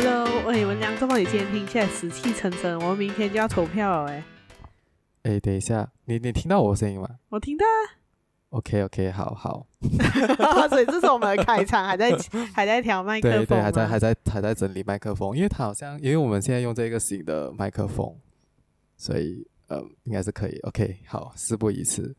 Hello，喂，文良，这么你今天听起来死气沉沉，我们明天就要投票了，哎。哎，等一下，你你听到我声音吗？我听到。OK OK，好好。所以这是我们的开场，还在还在调麦克风。对对，还在还在还在整理麦克风，因为它好像，因为我们现在用这个新的麦克风，所以呃，应该是可以。OK，好，事不宜迟。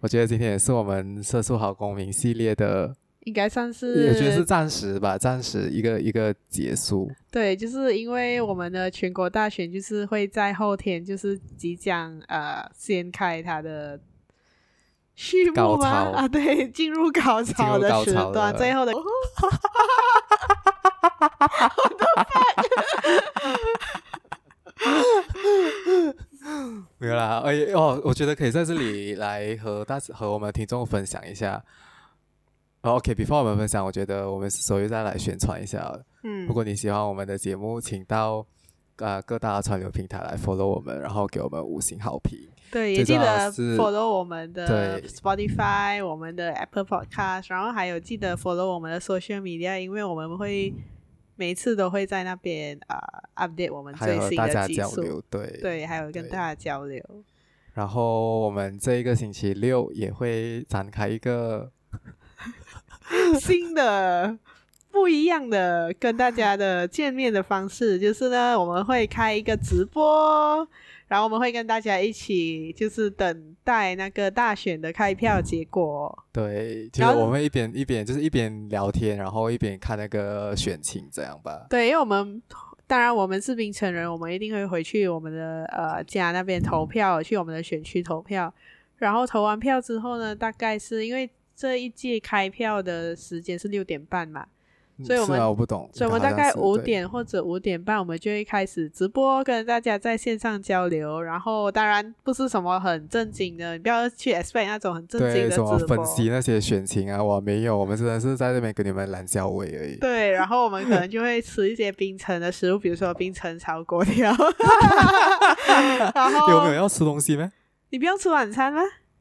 我觉得今天也是我们色素好公民系列的。应该算是，我觉得是暂时吧，暂时一个一个结束。对，就是因为我们的全国大选就是会在后天，就是即将呃掀开它的序幕吗？啊，对，进入高潮的时段，最后的。没有啦，哎哦，我觉得可以在这里来和大和我们听众分享一下。OK，before、okay, 我们分享，我觉得我们首先再来宣传一下。嗯，如果你喜欢我们的节目，请到呃各大串流平台来 follow 我们，然后给我们五星好评。对，也记得 follow 我们的 Spotify，我们的 Apple Podcast，然后还有记得 follow 我们的 Social Media，因为我们会每次都会在那边啊、呃、update 我们最新的技术。对对，还有跟大家交流。然后我们这一个星期六也会展开一个。新的、不一样的跟大家的见面的方式，就是呢，我们会开一个直播，然后我们会跟大家一起，就是等待那个大选的开票结果。对，就是我们一边一边就是一边聊天，然后一边看那个选情，这样吧。对，因为我们当然我们是槟城人，我们一定会回去我们的呃家那边投票，去我们的选区投票。然后投完票之后呢，大概是因为。这一届开票的时间是六点半嘛，所以我们、啊、我不懂，所以我们大概五点或者五点半，我们就会开始直播，跟大家在线上交流。然后当然不是什么很正经的，你不要去 expect 那种很正经的直播，什么分析那些选情啊，我没有，我们真的是在这边跟你们懒交尾而已。对，然后我们可能就会吃一些冰城的食物，比如说冰城炒粿条。然后有没有要吃东西吗？你不用吃晚餐吗？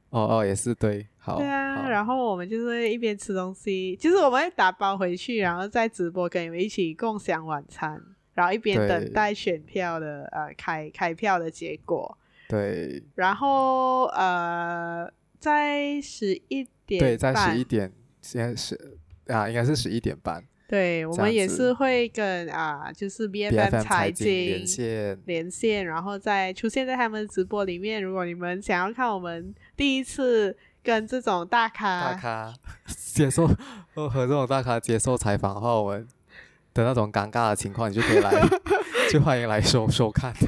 哦哦，也是对。好对啊，然后我们就是一边吃东西，就是我们会打包回去，然后在直播跟你们一起共享晚餐，然后一边等待选票的呃开开票的结果。对，然后呃在十一点对，在十一点，现在是啊，应该是十一点半。对，我们也是会跟啊，就是 BFM 财经连线连线，然后再出现在他们直播里面。如果你们想要看我们第一次。跟这种大咖大咖 接受和这种大咖接受采访的话，我们的那种尴尬的情况，你就可以来，就欢迎来收收看。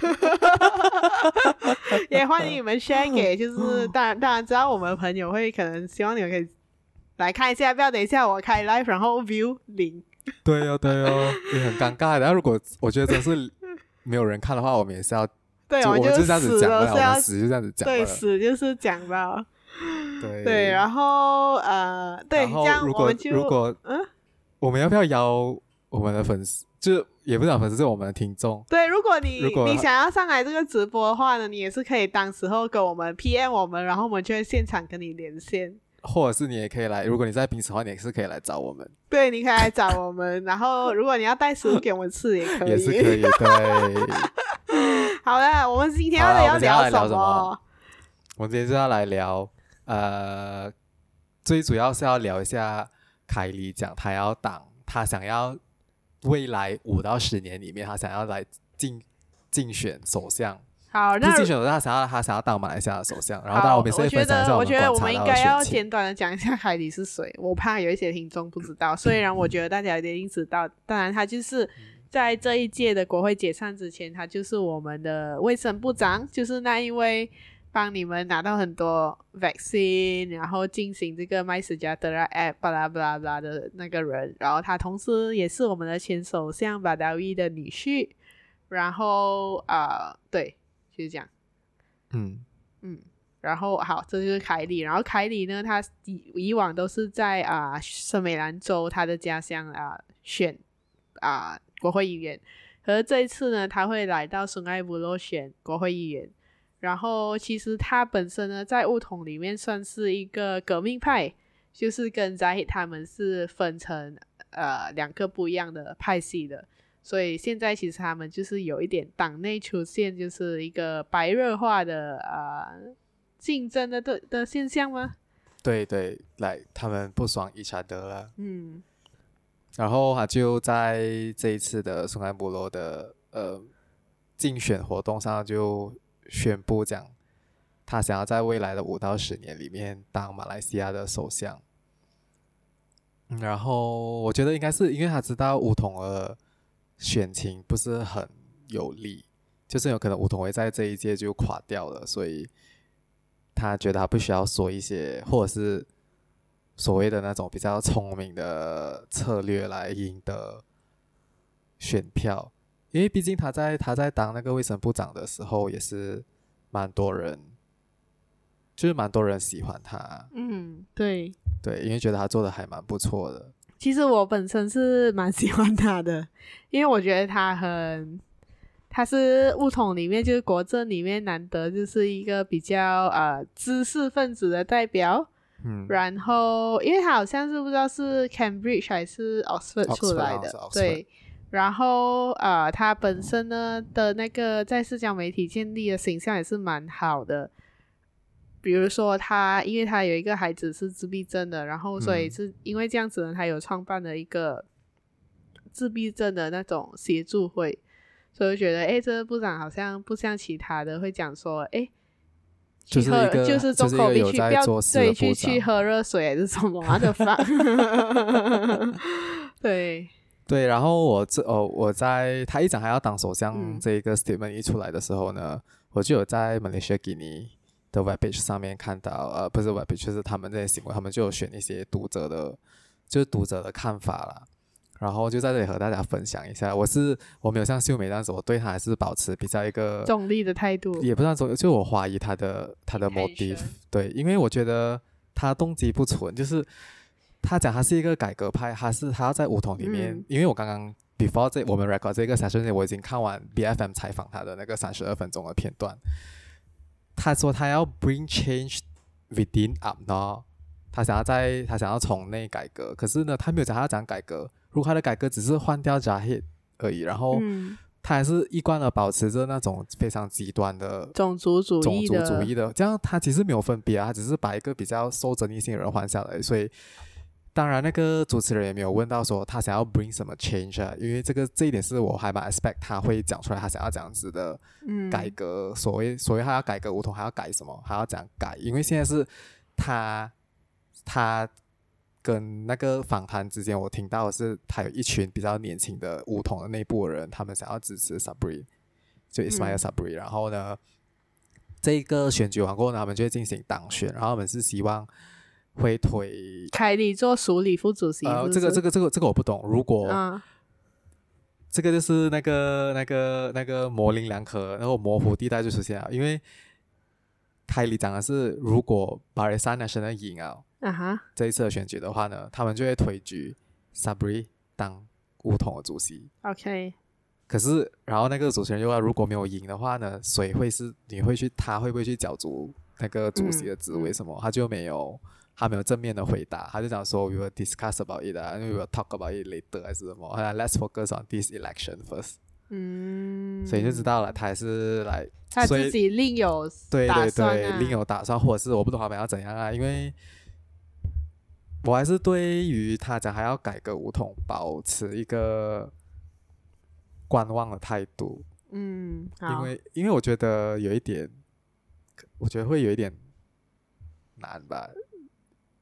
也欢迎你们 share 给，就是当然当然，知道我们的朋友会可能希望你们可以来看一下，不要等一下我开 live 然后 view 零。对哦对哦，也很尴尬。然后如果我觉得真是没有人看的话，我们也是要对，我们就这样子讲了，我们死就这样子讲，对，死就是讲到。对，对，然后呃，对，这样我们就如果嗯，我们要不要邀我们的粉丝？就也不是粉丝，是我们的听众。对，如果你你想要上来这个直播的话呢，你也是可以当时候跟我们 PM 我们，然后我们就会现场跟你连线。或者是你也可以来，如果你在平时的话，你也是可以来找我们。对，你可以来找我们。然后如果你要带食物给我们吃，也可以，也是可以。对，好了，我们今天要聊聊什么？我们今天就要来聊。呃，最主要是要聊一下凯莉讲，他要当，他想要未来五到十年里面，他想要来竞竞选首相。好，那竞选首相，他想要他想要当马来西亚的首相。然后，当然我们先分享一下我们观察到的选情。我觉得我们应该要简短的讲一下凯莉是谁，我怕有一些听众不知道。虽然我觉得大家一定知道，当然他就是在这一届的国会解散之前，他就是我们的卫生部长，就是那一位。帮你们拿到很多 vaccine，然后进行这个 MySejahtera app 巴拉巴拉巴拉的那个人，然后他同时也是我们的前首相巴达维的女婿，然后啊、呃，对，就是这样，嗯。嗯，然后好，这就是凯里，然后凯里呢，他以以往都是在啊圣美兰州他的家乡啊选啊国会议员，可是这一次呢，他会来到 sungai Buloh 选国会议员。然后其实他本身呢，在巫统里面算是一个革命派，就是跟 Zahid 他们是分成呃两个不一样的派系的，所以现在其实他们就是有一点党内出现就是一个白热化的呃竞争的的的现象吗？对对，来他们不爽伊查德了。嗯，然后他就在这一次的松甘布罗的呃竞选活动上就宣布讲，他想要在未来的五到十年里面当马来西亚的首相。然后我觉得应该是因为他知道吴统的选情不是很有利，就是有可能吴统会在这一届就垮掉了，所以。他觉得他不需要说一些，或者是所谓的那种比较聪明的策略来赢得选票，因为毕竟他在他在当那个卫生部长的时候，也是蛮多人，就是蛮多人喜欢他。嗯，对，对，因为觉得他做的还蛮不错的。其实我本身是蛮喜欢他的，因为我觉得他很。他是物统里面，就是国政里面难得就是一个比较呃知识分子的代表。嗯，然后因为他好像是不知道是 Cambridge 还是 Oxford 出来的，Oxford, 对。然后呃，他本身呢的那个在社交媒体建立的形象也是蛮好的。比如说他，因为他有一个孩子是自闭症的，然后所以是因为这样子呢，他有创办了一个自闭症的那种协助会。所以我觉得，哎，这个部长好像不像其他的会讲说，哎，去喝就是就是重口必须不要对去去喝热水还是什么啊的饭，对对。然后我这哦，我在他一讲还要当首相这一个 statement 一出来的时候呢，嗯、我就有在 Malaysia Gini 的 webpage 上面看到，呃，不是 webpage，就是他们这些新闻，他们就有选一些读者的，就是读者的看法啦。然后就在这里和大家分享一下，我是我没有像秀美这样子，我对他还是保持比较一个中立的态度，也不算中立，就我怀疑他的他的 motive，对，因为我觉得他动机不纯，就是他讲他是一个改革派，他是他要在梧桐里面，嗯、因为我刚刚 before 这我们 record 这个 session，我已经看完 BFM 采访他的那个三十二分钟的片段，他说他要 bring change within up 呢，他想要在他想要从内改革，可是呢，他没有讲他要讲改革。如果他的改革只是换掉 Jahid 而已，然后他还是一贯的保持着那种非常极端的种族主义的种族主义的，这样他其实没有分别啊，他只是把一个比较受争议性的人换下来。所以，当然那个主持人也没有问到说他想要 bring 什么 change 啊，因为这个这一点是我还蛮 expect 他会讲出来，他想要这样子的改革。嗯、所谓所谓他要改革梧桐，还要改什么？还要怎样改？因为现在是他他。跟那个访谈之间，我听到的是他有一群比较年轻的梧桐的内部的人，他们想要支持 Sabri，就 Ismail Sabri，嗯。然后呢，这个选举完过后呢，他们就会进行党选，然后他们是希望会推凯里做署理副主席。呃，这个这个这个这个我不懂。如果、嗯、这个就是那个那个那个模棱两可，然后模糊地带就出现了，因为凯里讲的是，如果 Barisan Nasional 赢啊。啊哈！这一次的选举的话呢，他们就会推举 Sabri 当巫统的主席。OK。可是，然后那个主持人又说，如果没有赢的话呢，谁会是？你会去？他会不会去角逐那个主席的职位？什么？嗯、他就没有，他没有正面的回答。他就讲说：“We will discuss about it，因为 we will talk about it later，还是什么？Let's focus on this election first。”嗯。所以就知道了，他还是来他自己另有对对对，另有打算，或者是我不懂他们要怎样啊？因为。我还是对于他讲还要改革五统保持一个观望的态度。嗯，因为因为我觉得有一点，我觉得会有一点难吧。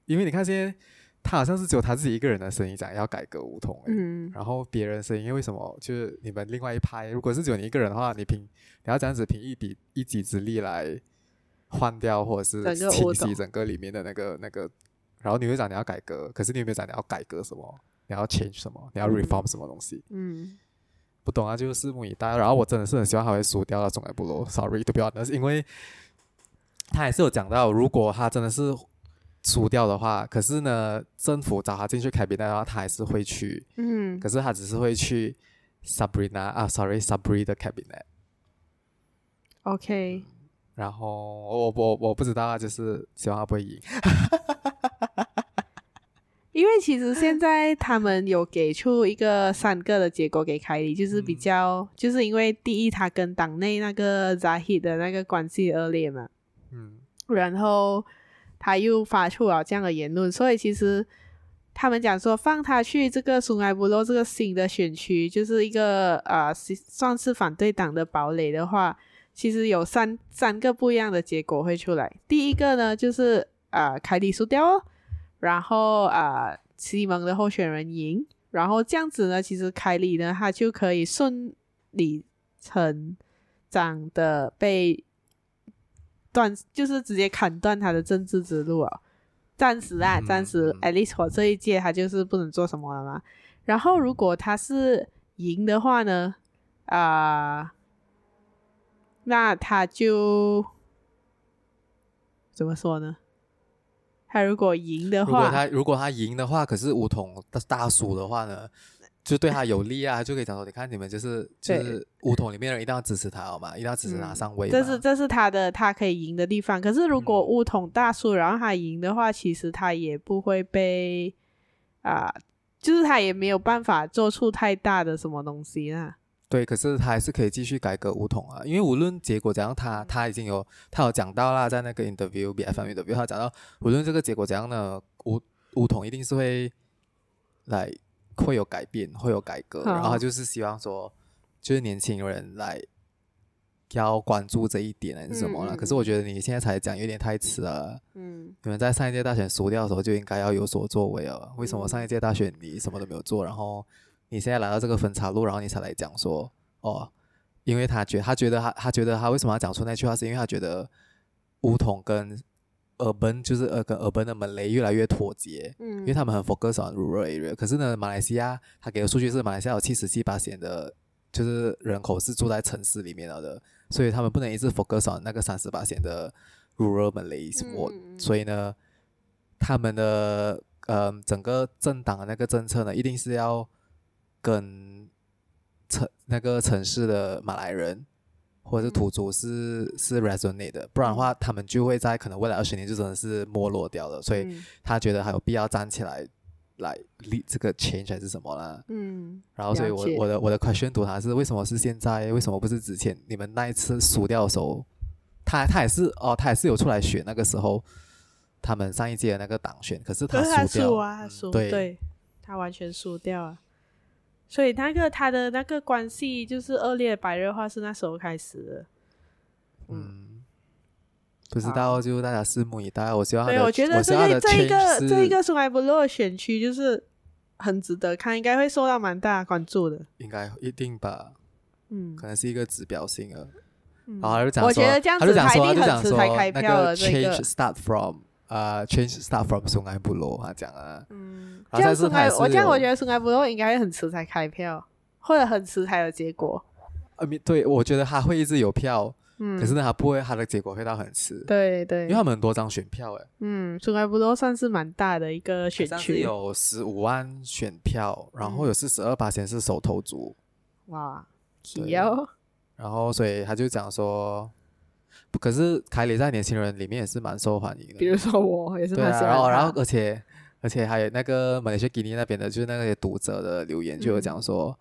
因为你看现在他好像是只有他自己一个人的声音讲要改革巫统，嗯，然后别人声音为什么就是你们另外一派，如果是只有你一个人的话，你凭你要这样子凭一笔一己之力来换掉或者是清洗整个里面的那个那个。然后你会讲你要改革，可是你有没有讲你要改革什么？你要 change 什么？你要 reform 什么东西？嗯，不懂啊，就拭目以待。然后我真的是很希望他会输掉了从来不落，sorry，to be honest，因为他还是有讲到，如果他真的是输掉的话，可是呢，政府找他进去 cabinet 的话，他还是会去。嗯，可是他只是会去 Sabrina 啊，sorry，Sabri 的 cabinet。OK。然后我我我不知道啊，就是希望他不会赢。因为其实现在他们有给出一个三个的结果给凯莉，就是比较，嗯、就是因为第一，他跟党内那个扎希的那个关系恶劣嘛，嗯，然后他又发出了这样的言论，所以其实他们讲说放他去这个苏埃布洛这个新的选区，就是一个呃算是反对党的堡垒的话，其实有三三个不一样的结果会出来。第一个呢，就是呃凯莉输掉。然后啊、呃，西蒙的候选人赢，然后这样子呢，其实凯莉呢，他就可以顺理成章的被断，就是直接砍断他的政治之路啊。暂时啊，暂时，at least for 这一届他就是不能做什么了嘛。然后如果他是赢的话呢，啊、呃，那他就怎么说呢？他如果赢的话，如果他如果他赢的话，可是巫统大大输的话呢，就对他有利啊，就可以讲说，你看你们就是 就是巫统里面的人一定要支持他好吗？一定要支持他上位。这是这是他的他可以赢的地方。可是如果巫统大输，然后他赢的话，其实他也不会被啊、呃，就是他也没有办法做出太大的什么东西啊。对，可是他还是可以继续改革巫统啊，因为无论结果怎样，他他已经有他有讲到啦，在那个 interview，BFM interview，他讲到无论这个结果怎样呢，巫巫统一定是会来会有改变，会有改革，然后他就是希望说，就是年轻人来要关注这一点还是什么了。嗯、可是我觉得你现在才讲有点太迟了，嗯，你们在上一届大选输掉的时候就应该要有所作为了，为什么上一届大选你什么都没有做，然后？你现在来到这个分岔路，然后你才来讲说哦，因为他觉他觉得他他觉得他为什么要讲出那句话，是因为他觉得巫统跟 urban 就是呃跟 urban 的门类越来越脱节，嗯，因为他们很 focus on rural area，可是呢，马来西亚他给的数据是马来西亚有七十七八线的，就是人口是住在城市里面了的，所以他们不能一直 focus on 那个三十八线的 rural 门类，我、嗯、所以呢，他们的呃整个政党的那个政策呢，一定是要。跟城那个城市的马来人或者是土著是、嗯、是 resonate 的，不然的话，他们就会在可能未来二十年就真的是没落掉了。所以他觉得还有必要站起来来立这个 change 还是什么啦。嗯。然后，所以我我的我的 question to 他是为什么是现在？为什么不是之前？你们那一次输掉的时候，他他也是哦，他也是有出来选。那个时候，他们上一届的那个党选，可是他输掉啊，嗯、对，对他完全输掉了。所以那个他的那个关系就是恶劣白热化是那时候开始的，嗯，嗯不知道就大家拭目以待。我希望，对，我觉得这个这一个这一个苏埃布洛选区就是很值得看，应该会受到蛮大关注的，应该一定吧，嗯，可能是一个指标性的。嗯、然后他就讲说，我觉得这样子他一定很迟才开票的。Change start from 啊、uh,，Change start from 松埃布洛，他讲啊，嗯。这样苏埃，我这样我觉得苏埃布洛应该会很迟才开票，或者很迟才有结果。呃，对，我觉得他会一直有票，嗯，可是呢，他不会，他的结果会到很迟。对对，因为他们很多张选票，哎，嗯，苏开不都算是蛮大的一个选区，有十五万选票，然后有四十二八千是手头族，哇，对哦。然后所以他就讲说，可是凯里在年轻人里面也是蛮受欢迎的，比如说我也是蛮受欢迎的，然后然后而且。而且还有那个马来西亚吉尼那边的，就是那些读者的留言，就有讲说，嗯、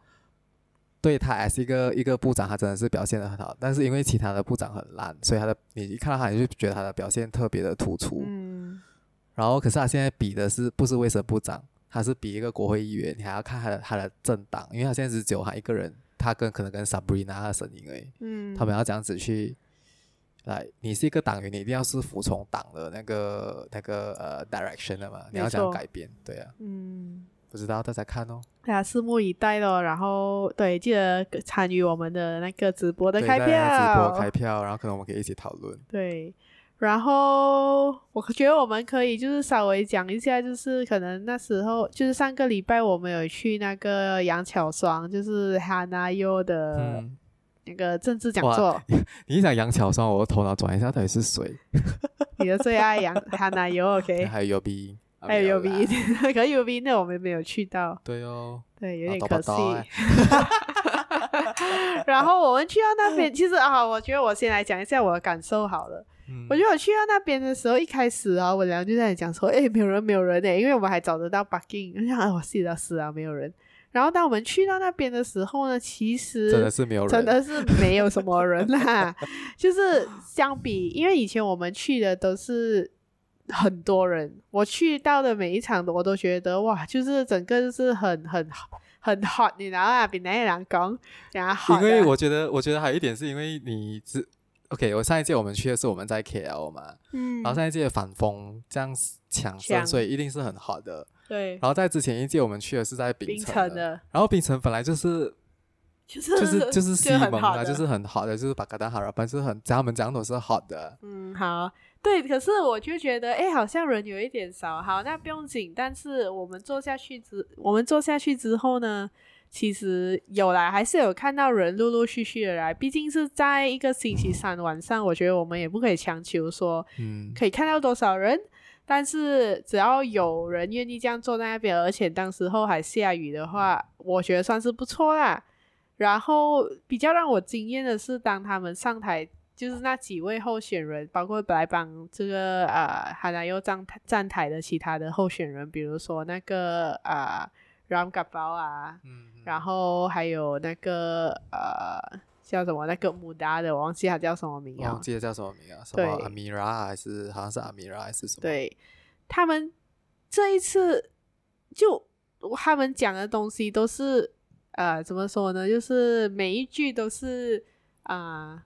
对他还是一个一个部长，他真的是表现的很好。但是因为其他的部长很烂，所以他的你一看到他，你就觉得他的表现特别的突出。嗯。然后，可是他现在比的是不是卫生部长？他是比一个国会议员。你还要看他的他的政党，因为他现在是只有他一个人，他跟可能跟 Sabrina 的声音而已。嗯。他们要这样子去。来，你是一个党员，你一定要是服从党的那个那个呃 direction 的嘛？你要想改变，对啊。嗯，不知道大家看哦。大家拭目以待咯。然后对，记得参与我们的那个直播的开票。直播开票，然后可能我们可以一起讨论。对，然后我觉得我们可以就是稍微讲一下，就是可能那时候就是上个礼拜我们有去那个杨巧双，就是 Hana Yo 的。嗯那个政治讲座，你一讲杨巧双，我的头脑转一下，到底是谁？你的最爱杨韩娜优，OK？还有 UB，还有 UB，可 UB 那我们没有去到，对哦，对，有点可惜。然后我们去到那边，其实啊，我觉得我先来讲一下我的感受好了。嗯、我觉得我去到那边的时候，一开始啊，我俩就在讲说，哎、欸，没有人，没有人诶、欸，因为我们还找得到 parking，我想，哎，我是啊，是啊，没有人。然后当我们去到那边的时候呢，其实真的是没有人，真的是没有什么人啦。就是相比，因为以前我们去的都是很多人，我去到的每一场我都觉得哇，就是整个就是很很很 hot，你知道吗？比那些人讲，然后因为我觉得，我觉得还有一点是因为你只 OK，我上一届我们去的是我们在 KL 嘛，嗯，然后上一届反风这样强盛，所以一定是很好的。对，然后在之前一届我们去的是在槟城的，的然后槟城本来就是，就是就是 就是西蒙啊，就就是很好的，就是把格达哈拉班是很，他们讲都是好的。嗯，好，对，可是我就觉得，哎，好像人有一点少。好，那不用紧，但是我们坐下去之，我们坐下去之后呢，其实有来，还是有看到人陆陆续续的来。毕竟是在一个星期三晚上，我觉得我们也不可以强求说，嗯，可以看到多少人。但是只要有人愿意这样坐在那边，而且当时候还下雨的话，我觉得算是不错啦。然后比较让我惊艳的是，当他们上台，就是那几位候选人，包括来帮这个呃，还来又站站台的其他的候选人，比如说那个呃，Ram Gapal 啊，嗯嗯然后还有那个呃。叫什么？那个穆达的，我忘记他叫什么名啊？忘记了叫什么名啊？什么阿米拉还是好像是阿米拉还是什么？对，他们这一次就他们讲的东西都是呃，怎么说呢？就是每一句都是啊、呃，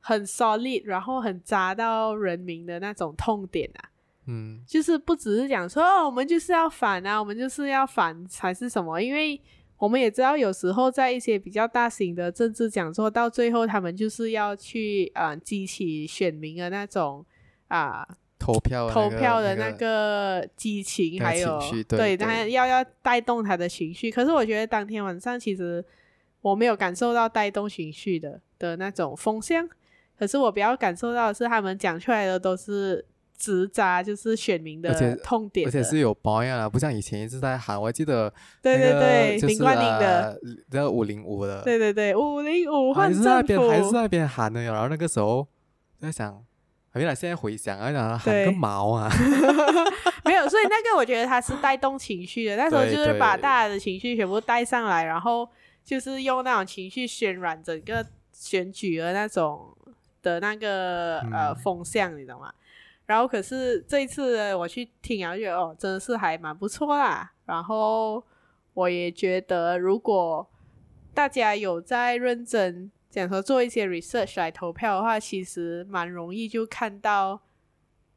很 solid，然后很扎到人民的那种痛点啊。嗯，就是不只是讲说哦，我们就是要反啊，我们就是要反还是什么？因为我们也知道，有时候在一些比较大型的政治讲座，到最后他们就是要去啊、呃、激起选民的那种啊、呃、投票、那个、投票的那个激情，那个、还有对，他要要带动他的情绪。可是我觉得当天晚上其实我没有感受到带动情绪的的那种风向，可是我比较感受到的是他们讲出来的都是。直扎就是选民的痛点而，而且是有保养啊，不像以前一直在喊。我还记得、那个，对对对，林冠霖的，那个五零五的，对对对，五零五换政府，还是在那边还是在那边喊的哟。然后那个时候在想，原来现在回想啊，想喊个毛啊，没有。所以那个我觉得他是带动情绪的，那时候就是把大家的情绪全部带上来，然后就是用那种情绪渲染整个选举的那种的那个、嗯、呃风向，你知道吗？然后可是这一次我去听，然后觉得哦，真的是还蛮不错啦。然后我也觉得，如果大家有在认真讲说做一些 research 来投票的话，其实蛮容易就看到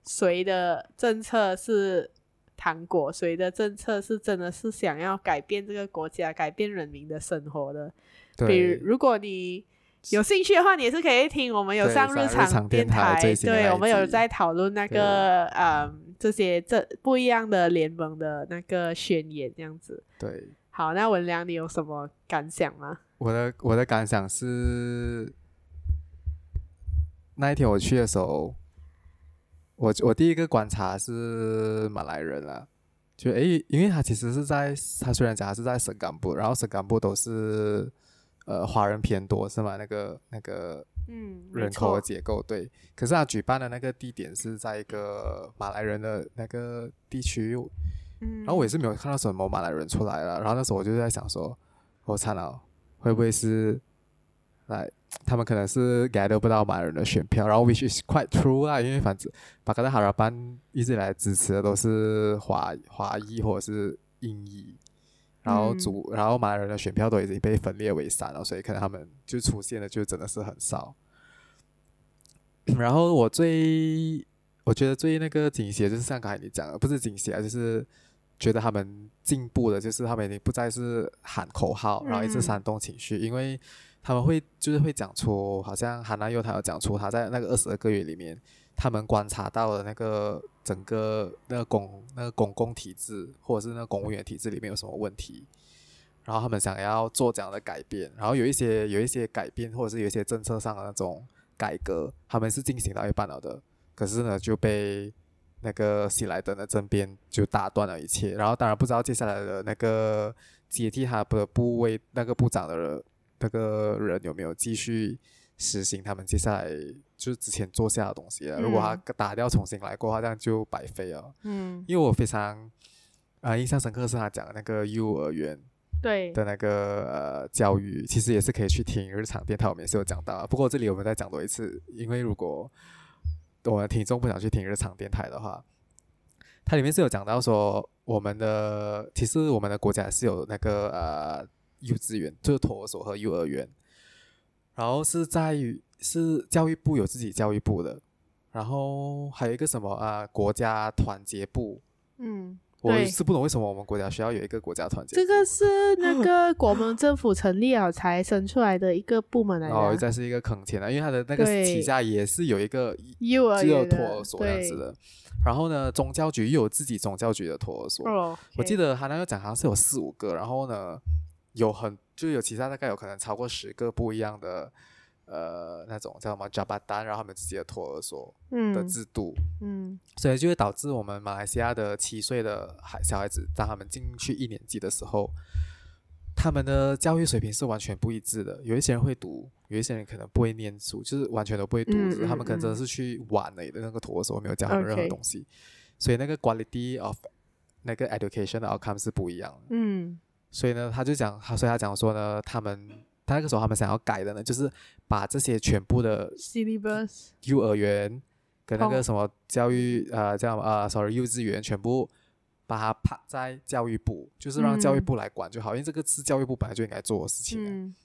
谁的政策是糖果，谁的政策是真的是想要改变这个国家、改变人民的生活的。比如，如果你有兴趣的话，你也是可以听我们有上日常电台，对，对我们有在讨论那个嗯这些这不一样的联盟的那个宣言这样子。对，好，那文良，你有什么感想吗？我的我的感想是，那一天我去的时候，我我第一个观察是马来人了，就诶，因为他其实是在他虽然讲他是在省干部，然后省干部都是。呃，华人偏多是吗？那个那个，嗯，人口的结构对。可是他举办的那个地点是在一个马来人的那个地区，嗯，然后我也是没有看到什么马来人出来了。然后那时候我就在想说，我惨了，会不会是来他们可能是 gather 不到马来人的选票？然后 which is quite true 啊，因为反正巴格达哈拉班一直以来支持的都是华华裔或者是印裔。然后主，然后马来人的选票都已经被分裂为三了，所以可能他们就出现的就真的是很少。然后我最，我觉得最那个惊喜的就是像刚才你讲的，不是惊喜啊，就是觉得他们进步的，就是他们已经不再是喊口号，然后一直煽动情绪，因为他们会就是会讲出，好像韩南佑他有讲出他在那个二十二个月里面。他们观察到的那个整个那个公那个公共体制，或者是那个公务员体制里面有什么问题，然后他们想要做这样的改变，然后有一些有一些改变，或者是有一些政策上的那种改革，他们是进行到一半了的，可是呢就被那个喜来登的政变就打断了一切，然后当然不知道接下来的那个接替他的部位那个部长的人那个人有没有继续。实行他们接下来就是之前做下的东西了。嗯、如果他打掉重新来过的话，这样就白费了。嗯，因为我非常啊、呃、印象深刻是他讲的那个幼儿园对的那个呃教育，其实也是可以去听日常电台，我们也是有讲到。不过这里我们再讲多一次，因为如果我们听众不想去听日常电台的话，它里面是有讲到说，我们的其实我们的国家是有那个呃幼稚园，就是托儿所和幼儿园。然后是在于是教育部有自己教育部的，然后还有一个什么啊国家团结部，嗯，我是不懂为什么我们国家需要有一个国家团结。这个 是那个国民政府成立了才生出来的一个部门来的，哦，再是一个坑钱的，因为他的那个旗下也是有一个幼儿园托儿所这样子的。然后呢，宗教局又有自己宗教局的托儿所，哦 okay、我记得他那个讲好像是有四五个，然后呢有很。就有其他大概有可能超过十个不一样的，呃，那种叫什么然后他们自己的托儿所的制度，嗯，嗯，所以就会导致我们马来西亚的七岁的孩小孩子，当他们进去一年级的时候，他们的教育水平是完全不一致的。有一些人会读，有一些人可能不会念书，就是完全都不会读，嗯、他们可能真的是去玩了的那个托儿所，没有教他们任何东西.所以那个 quality of 那个 education 的 outcome 是不一样的，嗯。所以呢，他就讲，他所以他讲说呢，他们他那个时候他们想要改的呢，就是把这些全部的幼儿园跟那个什么教育呃叫呃，sorry 幼稚园全部把它趴在教育部，就是让教育部来管就好，嗯、因为这个是教育部本来就应该做的事情。嗯、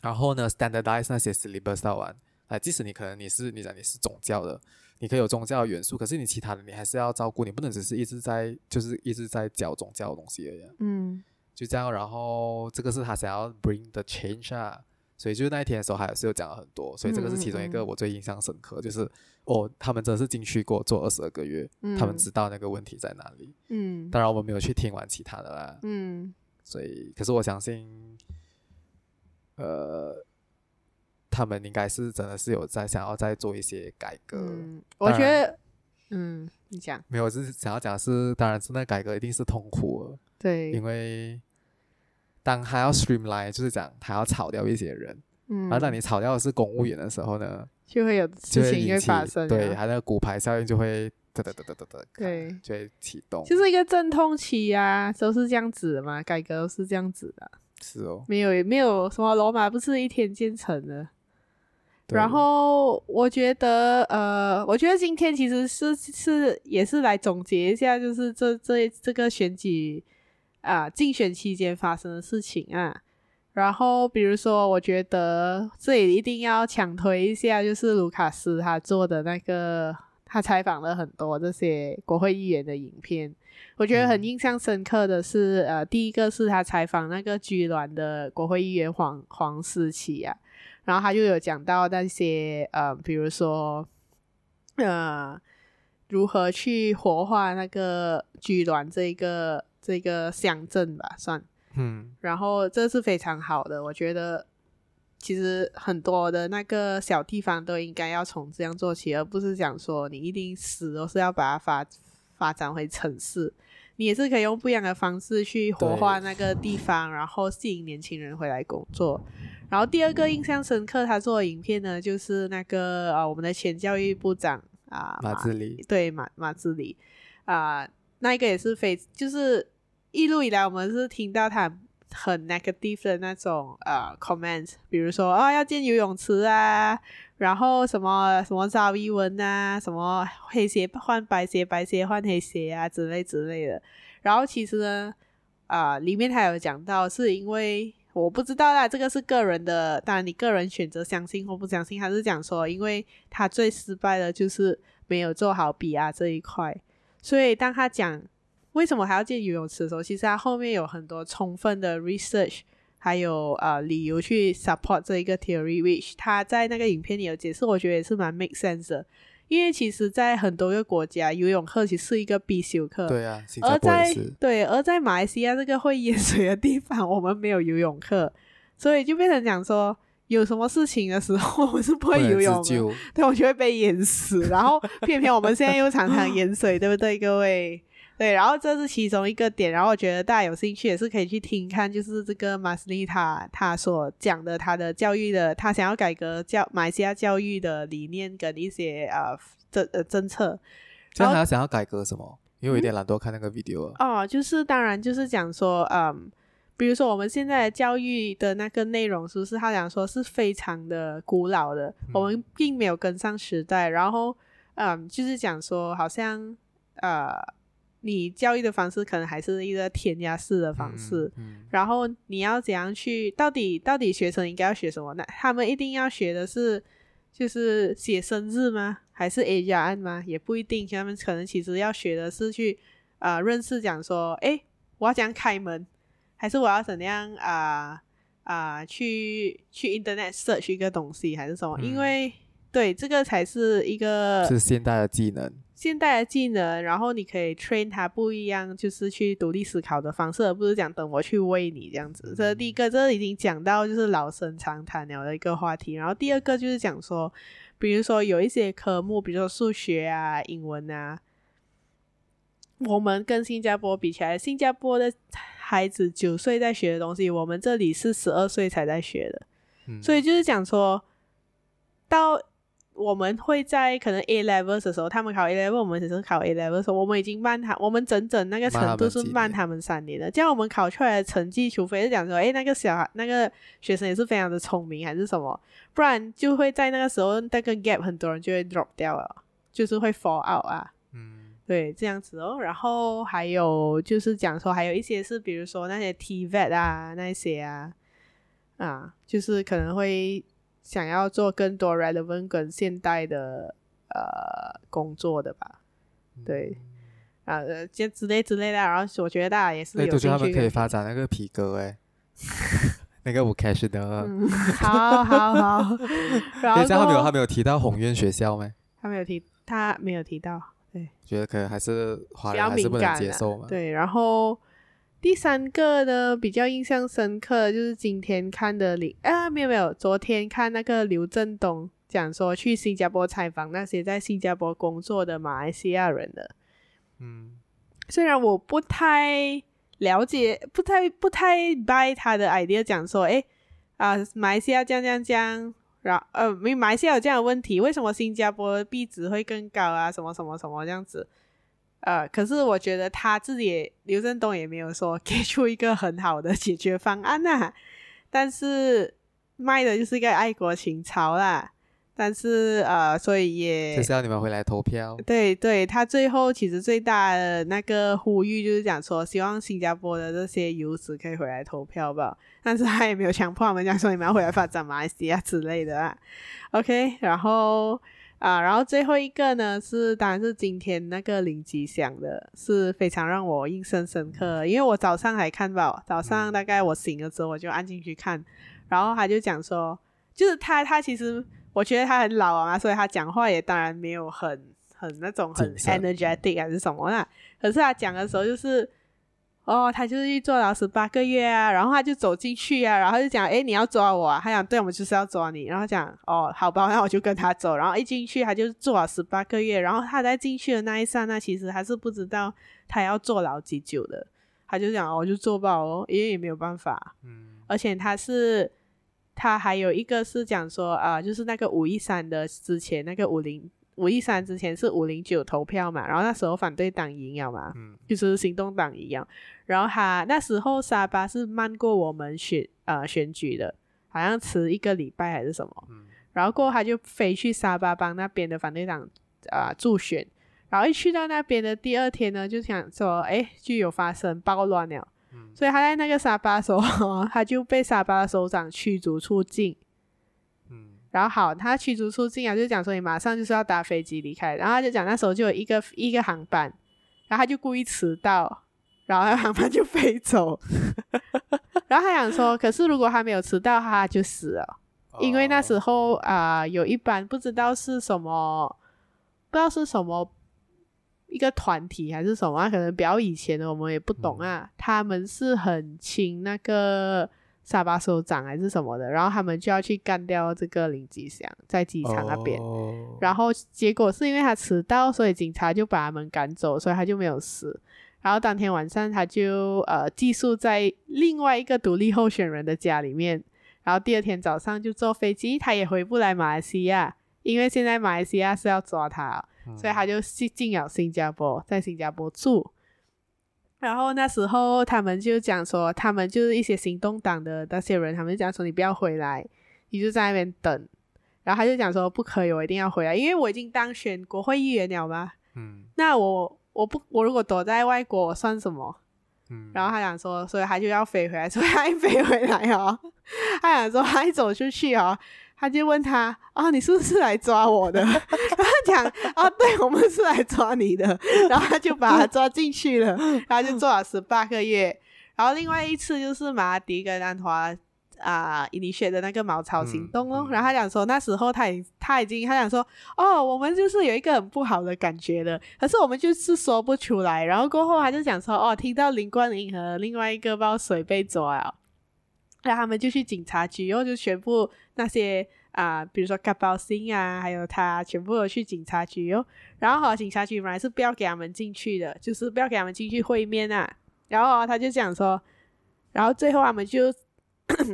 然后呢，standardize 那些 syllabus 到完，哎，即使你可能你是你讲你是宗教的，你可以有宗教的元素，可是你其他的你还是要照顾，你不能只是一直在就是一直在教宗教的东西而已。嗯。就这样，然后这个是他想要 bring the change 啊，所以就那一天的时候还是有讲了很多，所以这个是其中一个我最印象深刻，嗯、就是哦，他们真的是进去过做二十二个月，嗯、他们知道那个问题在哪里。嗯，当然我们没有去听完其他的啦。嗯，所以可是我相信，呃，他们应该是真的是有在想要再做一些改革。嗯，我觉得，嗯，你讲没有，就是想要讲的是，当然是那改革一定是痛苦了。对，因为当他要 streamline，就是讲他要炒掉一些人，嗯，而当你炒掉的是公务员的时候呢，就会有事情会发生，对，他那个骨牌效应就会哒哒哒哒哒哒，对，就会启动，就是一个阵痛期啊，都是这样子的嘛，改革都是这样子的，是哦，没有也没有什么罗马不是一天建成的，然后我觉得呃，我觉得今天其实是是也是来总结一下，就是这这这个选举。啊，竞选期间发生的事情啊，然后比如说，我觉得这里一定要强推一下，就是卢卡斯他做的那个，他采访了很多这些国会议员的影片，我觉得很印象深刻的是，嗯、呃，第一个是他采访那个居銮的国会议员黄黄思琪啊，然后他就有讲到那些呃，比如说呃，如何去活化那个居銮这个。这个乡镇吧，算，嗯，然后这是非常好的，我觉得其实很多的那个小地方都应该要从这样做起，而不是讲说你一定死都是要把它发发展回城市，你也是可以用不一样的方式去活化那个地方，然后吸引年轻人回来工作。然后第二个印象深刻，他做的影片呢，就是那个啊，我们的前教育部长啊，马志理，对马马志理啊，那一个也是非就是。一路以来，我们是听到他很 negative 的那种呃 comment，比如说啊、要建游泳池啊，然后什么什么赵一文啊，什么黑鞋换白鞋，白鞋换黑鞋啊之类之类的。然后其实呢，啊、呃、里面还有讲到，是因为我不知道啦，这个是个人的，当然你个人选择相信或不相信。他是讲说，因为他最失败的就是没有做好 PR 这一块，所以当他讲。为什么还要建游泳池的时候，其实它后面有很多充分的 research，还有呃理由去 support 这一个 theory，which 他在那个影片里有解释，我觉得也是蛮 make sense 的。因为其实，在很多个国家，游泳课其实是一个必修课。对啊，而在对，而在马来西亚这个会淹水的地方，我们没有游泳课，所以就变成讲说，有什么事情的时候，我们是不会游泳的，对，我就会被淹死。然后偏偏我们现在又常常淹水，对不对，各位？对，然后这是其中一个点，然后我觉得大家有兴趣也是可以去听看，就是这个马斯利塔他所讲的他的教育的，他想要改革教马来西亚教育的理念跟一些呃政呃政策。这样他想要改革什么？因为我有点懒惰看那个 video 了。哦，就是当然就是讲说，嗯，比如说我们现在的教育的那个内容，是不是他讲说是非常的古老的，嗯、我们并没有跟上时代。然后，嗯，就是讲说，好像呃，你教育的方式可能还是一个填鸭式的方式。嗯嗯、然后你要怎样去？到底到底学生应该要学什么？那他们一定要学的是，就是写生日吗？还是 A 加 N 吗？也不一定，他们可能其实要学的是去啊、呃、认识，讲说，诶，我要怎样开门，还是我要怎样啊啊、呃呃、去去 Internet search 一个东西，还是什么？嗯、因为对这个才是一个是现代的技能，现代的技能，然后你可以 train 它不一样，就是去独立思考的方式，而不是讲等我去喂你这样子。这、嗯、第一个，这已经讲到就是老生常谈了的一个话题。然后第二个就是讲说。比如说有一些科目，比如说数学啊、英文啊，我们跟新加坡比起来，新加坡的孩子九岁在学的东西，我们这里是十二岁才在学的。嗯、所以就是讲说，到我们会在可能 A level 的时候，他们考 A level，我们只是考 A level 的时候，我们已经慢他，我们整整那个程度是慢他们三年的。这样我们考出来的成绩，除非是讲说，诶，那个小孩那个学生也是非常的聪明，还是什么？不然就会在那个时候那个 gap 很多人就会 drop 掉了，就是会 fall out 啊。嗯，对，这样子哦。然后还有就是讲说，还有一些是比如说那些 TVET 啊，那些啊，啊，就是可能会想要做更多 relevant 跟现代的呃工作的吧。对，啊，这之类之类的。然后我觉得大家也是有他们可以发展那个皮革哎。那个我开始的，嗯，好好好。然后他没有他没有提到宏愿学校吗？他没有提，他没有提到。对，觉得可能还是华人还是不能接受嘛。对，然后第三个呢，比较印象深刻就是今天看的李啊，没有没有，昨天看那个刘振东讲说去新加坡采访那些在新加坡工作的马来西亚人的。嗯，虽然我不太。了解不太不太 buy 他的 idea，讲说，诶啊，马来西亚这样这样这样，然呃，没马来西亚有这样的问题，为什么新加坡币值会更高啊？什么什么什么这样子，呃，可是我觉得他自己也刘振东也没有说给出一个很好的解决方案呐、啊，但是卖的就是一个爱国情操啦。但是呃，所以也就是要你们回来投票。对对，他最后其实最大的那个呼吁就是讲说，希望新加坡的这些游子可以回来投票吧。但是他也没有强迫我们讲说你们要回来发展马来西亚之类的啊。OK，然后啊，然后最后一个呢是，当然是今天那个林吉祥的，是非常让我印象深刻，因为我早上还看到，早上大概我醒了之后我就按进去看，然后他就讲说，就是他他其实。我觉得他很老啊，所以他讲话也当然没有很很那种很 energetic 还是什么啦。可是他讲的时候就是，哦，他就是去坐牢十八个月啊，然后他就走进去啊，然后就讲，诶，你要抓我啊？他讲，对，我们就是要抓你。然后讲，哦，好吧，那我就跟他走。然后一进去，他就坐牢 十八个月。然后他在进去的那一刹那，其实还是不知道他要坐牢几久的。他就讲，哦，我就坐爆哦，因为也没有办法。嗯，而且他是。他还有一个是讲说啊、呃，就是那个五一三的之前，那个五零五一三之前是五零九投票嘛，然后那时候反对党赢了嘛，嗯，就是行动党一样。然后他那时候沙巴是慢过我们选呃选举的，好像迟一个礼拜还是什么，嗯，然后过后他就飞去沙巴帮那边的反对党啊、呃、助选，然后一去到那边的第二天呢，就想说，哎，就有发生暴乱了。所以他在那个沙巴的时候，他就被沙巴的首长驱逐出境。嗯，然后好，他驱逐出境啊，就讲说你马上就是要搭飞机离开。然后他就讲那时候就有一个一个航班，然后他就故意迟到，然后那航班就飞走。然后他想说，可是如果他没有迟到，他就死了，因为那时候啊、呃，有一班不知道是什么，不知道是什么。一个团体还是什么，可能比较以前的我们也不懂啊。嗯、他们是很亲那个沙巴首长还是什么的，然后他们就要去干掉这个林吉祥在机场那边。哦、然后结果是因为他迟到，所以警察就把他们赶走，所以他就没有死。然后当天晚上他就呃寄宿在另外一个独立候选人的家里面，然后第二天早上就坐飞机，他也回不来马来西亚，因为现在马来西亚是要抓他，嗯、所以他就进进了新加坡，在新加坡住。然后那时候他们就讲说，他们就是一些行动党的那些人，他们就讲说你不要回来，你就在那边等。然后他就讲说不可以，我一定要回来，因为我已经当选国会议员了嘛。嗯，那我我不我如果躲在外国，我算什么？嗯，然后他讲说，所以他就要飞回来，所以他一飞回来哦，他想说他一走出去哦，他就问他啊，你是不是来抓我的？然 后他讲啊，对，我们是来抓你的。然后他就把他抓进去了，然后就坐了十八个月。然后另外一次就是马哈迪跟安华。啊，你学的那个茅草行动哦，嗯嗯、然后他讲说那时候他已他已经他讲说哦，我们就是有一个很不好的感觉的，可是我们就是说不出来。然后过后他就讲说哦，听到林冠英和另外一个包水被抓了，然后他们就去警察局，然后就全部那些啊、比如说卡包星啊，还有他全部都去警察局哦。然后警察局本来是不要给他们进去的，就是不要给他们进去会面啊。然后他就讲说，然后最后他们就。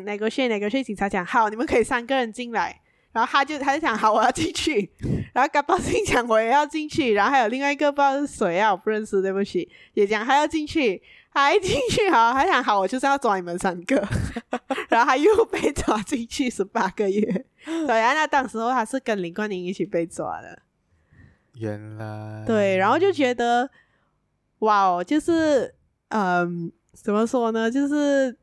哪个县？哪个县？警察讲好，你们可以三个人进来。然后他就他就讲好，我要进去。然后高宝信讲我也要进去。然后还有另外一个不知道是谁啊，我不认识，对不起。也讲他要进去，他一进去好，还想好，我就是要抓你们三个。然后他又被抓进去十八个月。对啊，那当时候他是跟林冠宁一起被抓的。原来对，然后就觉得哇哦，就是嗯，怎么说呢，就是。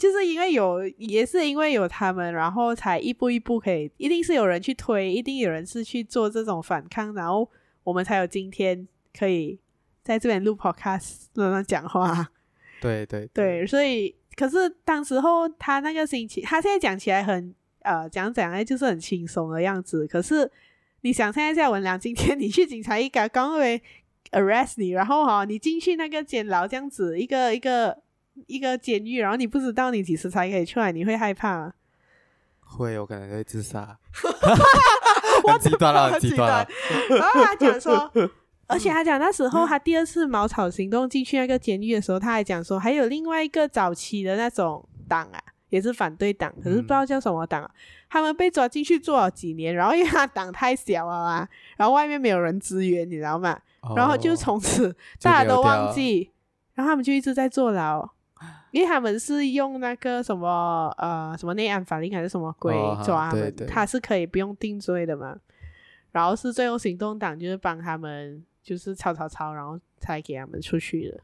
就是因为有，也是因为有他们，然后才一步一步可以，一定是有人去推，一定有人是去做这种反抗，然后我们才有今天可以在这边录 podcast 乱乱讲话。对对对，对，所以可是当时候他那个心情，他现在讲起来很呃讲讲哎，就是很轻松的样子。可是你想现在夏文良，今天你去警察一岗，刚会 arrest 你，然后哈、哦，你进去那个监牢这样子，一个一个。一个监狱，然后你不知道你几时才可以出来，你会害怕吗？会，我可能会自杀。我极端了，极端了。然后他讲说，而且他讲那时候他第二次茅草行动进去那个监狱的时候，他还讲说，还有另外一个早期的那种党啊，也是反对党，可是不知道叫什么党他们被抓进去坐了几年，然后因为他党太小了啊，然后外面没有人支援，你知道吗？哦、然后就从此大家都忘记，然后他们就一直在坐牢。因为他们是用那个什么呃什么内安法令还是什么鬼抓他们，他是可以不用定罪的嘛。然后是最后行动党就是帮他们就是吵吵吵，然后才给他们出去的。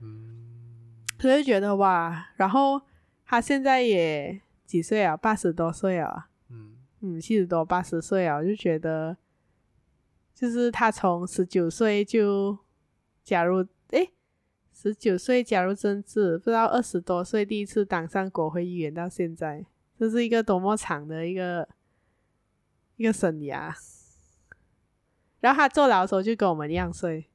嗯，所以觉得哇，然后他现在也几岁啊？八十多岁啊。嗯嗯，七十多八十岁啊，我就觉得就是他从十九岁就加入。十九岁加入政治，不知道二十多岁第一次当上国会议员，到现在，这是一个多么长的一个一个生涯。然后他坐牢的时候就跟我们一样睡，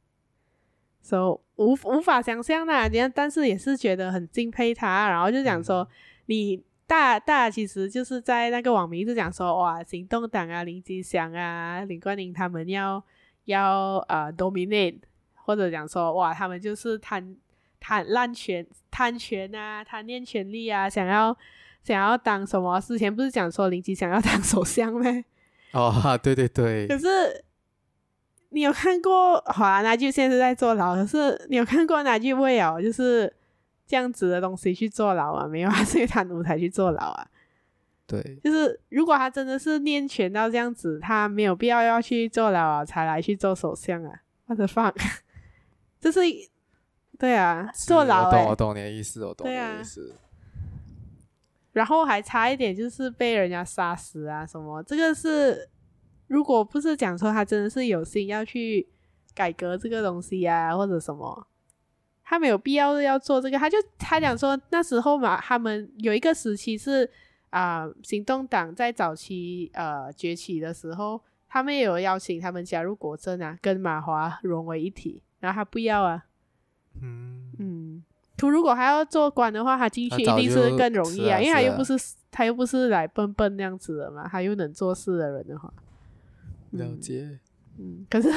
所以无无法想象的，但是也是觉得很敬佩他。然后就讲说，你大大其实就是在那个网民就讲说，哇，行动党啊，林吉祥啊，林冠英他们要要呃 dominate。或者讲说，哇，他们就是贪贪滥权、贪权啊，贪恋权力啊，想要想要当什么？之前不是讲说林吉祥要 当首相吗？哦，对对对。可是你有看过？好啊，那就现在是在坐牢。可是你有看过哪句会有就是这样子的东西去坐牢啊？没有啊，是因为贪污才去坐牢啊。对，就是如果他真的是练拳到这样子，他没有必要要去坐牢啊，才来去做首相啊。What the fuck？就是，对啊，坐牢、欸。我懂，我懂你的意思，我懂你的意思。啊、然后还差一点，就是被人家杀死啊什么。这个是，如果不是讲说他真的是有心要去改革这个东西啊，或者什么，他没有必要要做这个。他就他讲说那时候嘛，他们有一个时期是啊、呃，行动党在早期呃崛起的时候，他们也有邀请他们加入国政啊，跟马华融为一体。然后他不要啊，嗯嗯，他如果还要做官的话，他进去一定是更容易啊，啊啊因为他又不是他又不是来笨笨那样子的嘛，他又能做事的人的话，了解。嗯，可是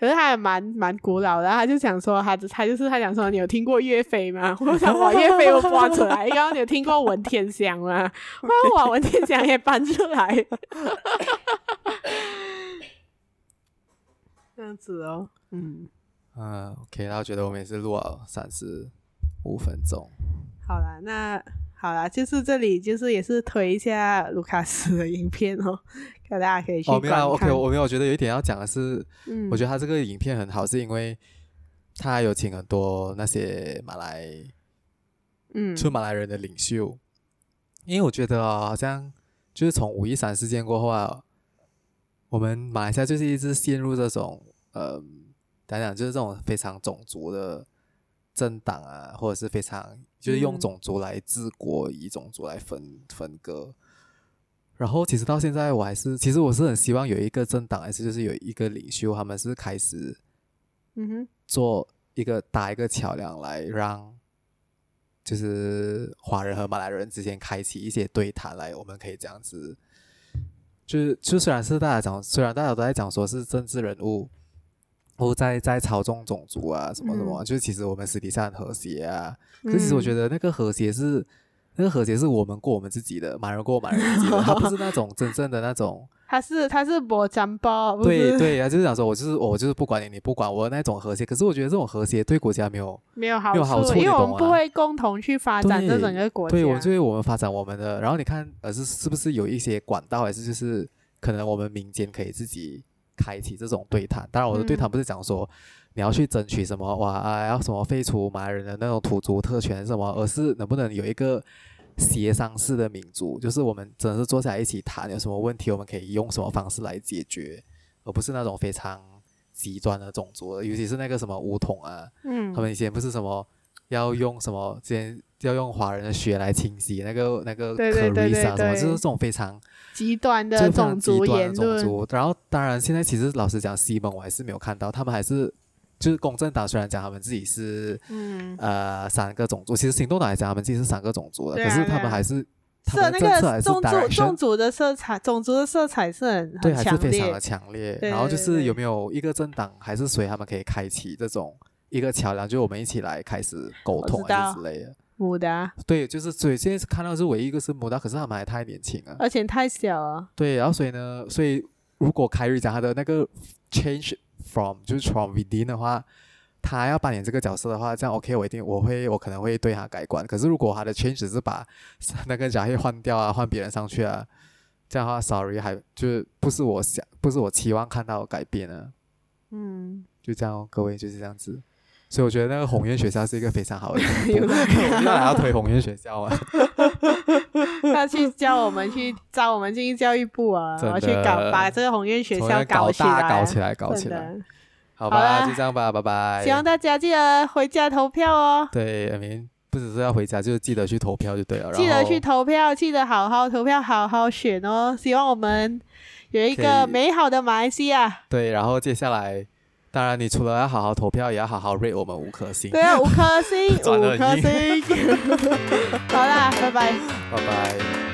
可是他也蛮蛮古老的，他就想说他他就是他想说，你有听过岳飞吗？我想把岳飞我搬出来，刚刚你有听过文天祥吗？我把文天祥也搬出来，这样子哦，嗯嗯，OK，那我觉得我们也是录了三十五分钟，好了，那。好啦，就是这里，就是也是推一下卢卡斯的影片哦，看大家可以去观看。哦，没有，OK，我没有，我觉得有一点要讲的是，嗯，我觉得他这个影片很好，是因为他有请很多那些马来，嗯，出马来人的领袖，因为我觉得啊，好像就是从五一三事件过后啊，我们马来西亚就是一直陷入这种，呃，讲讲就是这种非常种族的。政党啊，或者是非常就是用种族来治国，嗯、以种族来分分割。然后，其实到现在，我还是其实我是很希望有一个政党，还是就是有一个领袖，他们是开始，嗯哼，做一个搭一个桥梁，来让就是华人和马来人之间开启一些对谈，来我们可以这样子，就是就虽然是大家讲，虽然大家都在讲说是政治人物。都在在操纵种族啊，什么什么，嗯、就是其实我们私底下很和谐啊。嗯、可是其实我觉得那个和谐是，那个和谐是我们过我们自己的，马人过马人自己的，他不是那种真正的那种。他是他是我讲包。对对啊，就是想说我就是我就是不管你，你不管我那种和谐。可是我觉得这种和谐对国家没有没有好处，没有好处，因为我们不会共同去发展这整个国家。对，我们就会我们发展我们的。然后你看，呃，是是不是有一些管道，还是就是可能我们民间可以自己。开启这种对谈，当然我的对谈不是讲说你要去争取什么哇啊，要什么废除马来人的那种土著特权什么，而是能不能有一个协商式的民族，就是我们真的是坐下来一起谈，有什么问题我们可以用什么方式来解决，而不是那种非常极端的种族，尤其是那个什么巫统啊，嗯，他们以前不是什么要用什么之前要用华人的血来清洗那个那个 Clarissa 什么，就是这种非常。极端的种族言论，然后当然现在其实老实讲，西蒙我还是没有看到，他们还是就是公正党虽然讲他们自己是嗯。呃三个种族，其实行动党也讲他们自己是三个种族的，可是他们还是是那个种族种族的色彩，种族的色彩是很对，还是非常的强烈。然后就是有没有一个政党还是谁，他们可以开启这种一个桥梁，就我们一起来开始沟通啊之类的。穆达对，就是所以现在是看到是唯一一个是穆达，可是他们还太年轻了，而且太小了。对，然后所以呢，所以如果凯瑞讲他的那个 change from 就是 from within 的话，他要扮演这个角色的话，这样 OK，我一定我会我可能会对他改观。可是如果他的 change 只是把 那个贾黑换掉啊，换别人上去啊，这样的话，sorry，还就是不是我想，不是我期望看到的改变啊。嗯，就这样哦，各位就是这样子。所以我觉得那个宏愿学校是一个非常好的。我们要推宏愿学校啊！他去教我们去招我们进教育部啊，然后去搞把这个宏愿学校搞起来，搞起来，搞起来。好吧，就这样吧，拜拜。希望大家记得回家投票哦。对，I mean，不只是要回家，就是记得去投票就对了。记得去投票，记得好好投票，好好选哦。希望我们有一个美好的马来西亚。对，然后接下来。当然，你除了要好好投票，也要好好 rate 我们五颗星。对啊，五颗星，五颗星。好啦，拜拜，拜拜。